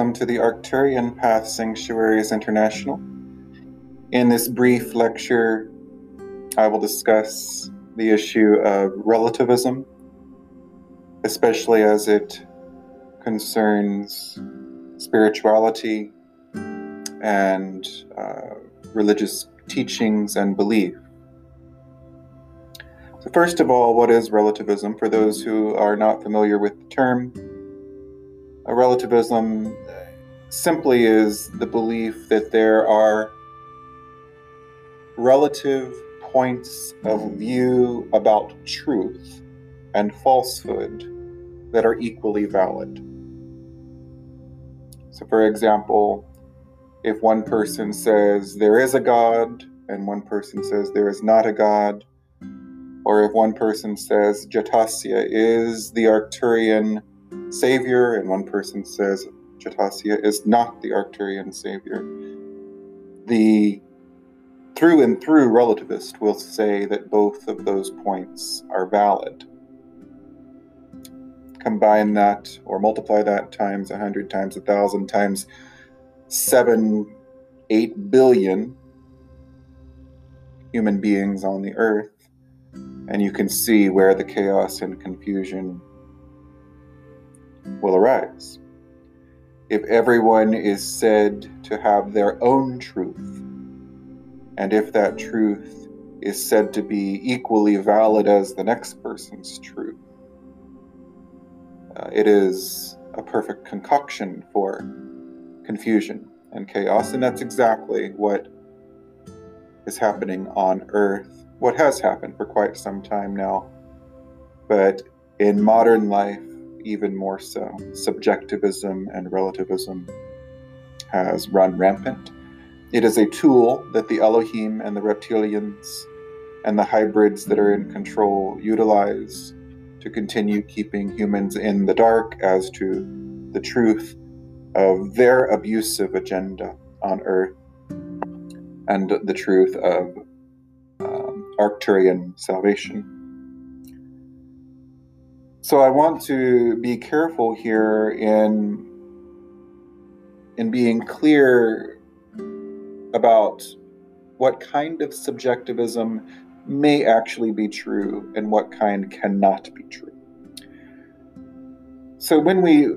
welcome to the Arcturian Path Sanctuaries International. In this brief lecture, I will discuss the issue of relativism, especially as it concerns spirituality and uh, religious teachings and belief. So, first of all, what is relativism? For those who are not familiar with the term, a relativism simply is the belief that there are relative points of view about truth and falsehood that are equally valid. So, for example, if one person says there is a God and one person says there is not a God, or if one person says Jatasya is the Arcturian savior and one person says Jatasya is not the Arcturian savior, the through and through relativist will say that both of those points are valid. Combine that or multiply that times a hundred times a thousand times seven, eight billion human beings on the earth, and you can see where the chaos and confusion will arise. If everyone is said to have their own truth, and if that truth is said to be equally valid as the next person's truth, uh, it is a perfect concoction for confusion and chaos, and that's exactly what is happening on Earth. What has happened for quite some time now, but in modern life, even more so. Subjectivism and relativism has run rampant it is a tool that the Elohim and the reptilians and the hybrids that are in control utilize to continue keeping humans in the dark as to the truth of their abusive agenda on Earth and the truth of um, Arcturian salvation. So I want to be careful here in in being clear about what kind of subjectivism may actually be true and what kind cannot be true. So when we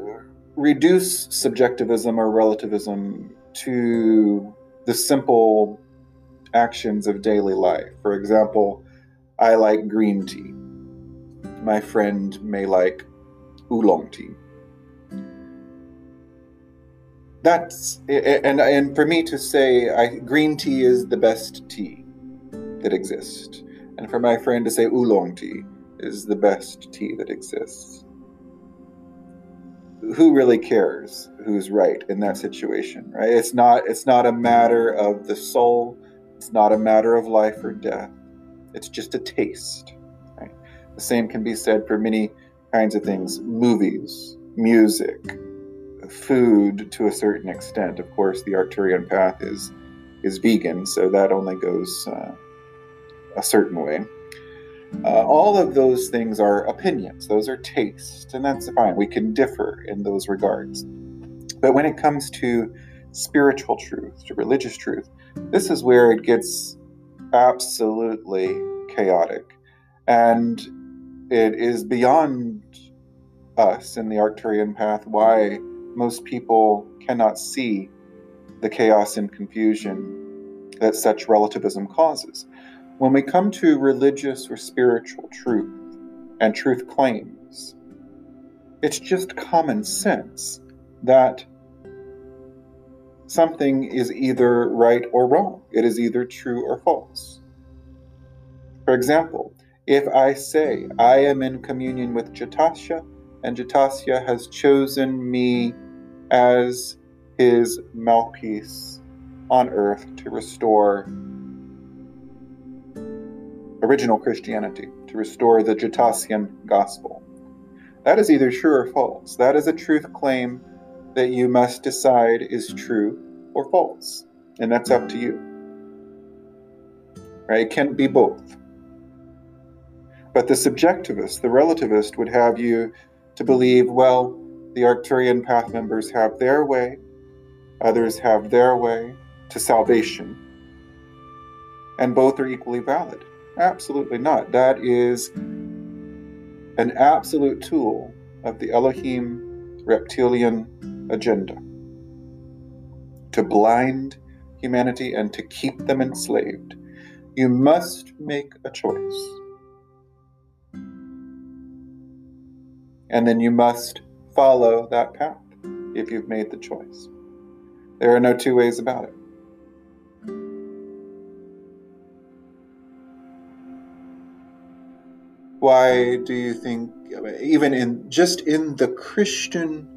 reduce subjectivism or relativism to the simple actions of daily life, for example, I like green tea. My friend may like oolong tea that's and and for me to say I, green tea is the best tea that exists, and for my friend to say oolong tea is the best tea that exists. Who really cares who's right in that situation, right? It's not it's not a matter of the soul. It's not a matter of life or death. It's just a taste. The same can be said for many kinds of things: movies, music, food to a certain extent. Of course, the Arcturian path is is vegan, so that only goes uh, a certain way. Uh, all of those things are opinions; those are tastes, and that's fine. We can differ in those regards. But when it comes to spiritual truth, to religious truth, this is where it gets absolutely chaotic, and it is beyond us in the Arcturian path why most people cannot see the chaos and confusion that such relativism causes. When we come to religious or spiritual truth and truth claims, it's just common sense that something is either right or wrong. It is either true or false. For example, if I say I am in communion with Jatasya and Jatasya has chosen me as his mouthpiece on earth to restore original Christianity, to restore the Jatasyan gospel. That is either true or false. That is a truth claim that you must decide is true or false. And that's up to you. Right? It can't be both. But the subjectivist, the relativist, would have you to believe, well, the Arcturian path members have their way, others have their way to salvation, and both are equally valid. Absolutely not. That is an absolute tool of the Elohim reptilian agenda to blind humanity and to keep them enslaved. You must make a choice. And then you must follow that path if you've made the choice. There are no two ways about it. Why do you think, even in just in the Christian,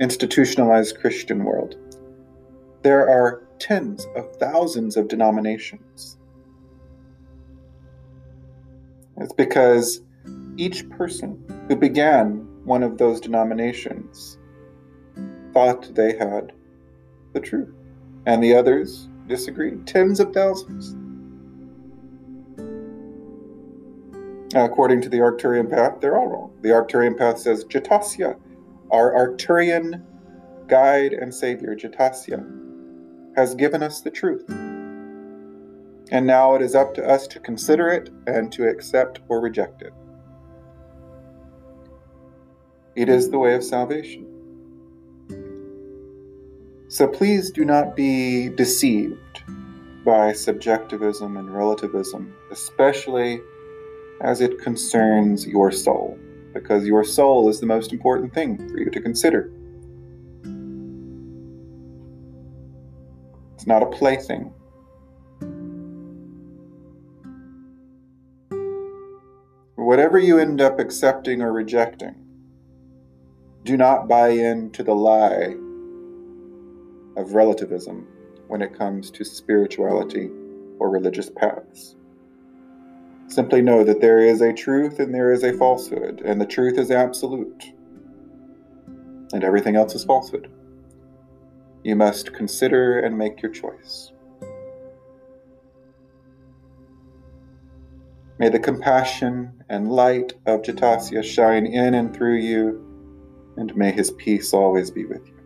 institutionalized Christian world, there are tens of thousands of denominations? It's because each person who began one of those denominations thought they had the truth, and the others disagreed. Tens of thousands. According to the Arcturian path, they're all wrong. The Arcturian path says Jatasya, our Arcturian guide and savior, Jatasya, has given us the truth. And now it is up to us to consider it and to accept or reject it. It is the way of salvation. So please do not be deceived by subjectivism and relativism, especially as it concerns your soul, because your soul is the most important thing for you to consider. It's not a plaything. Whatever you end up accepting or rejecting, do not buy into the lie of relativism when it comes to spirituality or religious paths. Simply know that there is a truth and there is a falsehood, and the truth is absolute, and everything else is falsehood. You must consider and make your choice. May the compassion and light of Jatasya shine in and through you, and may his peace always be with you.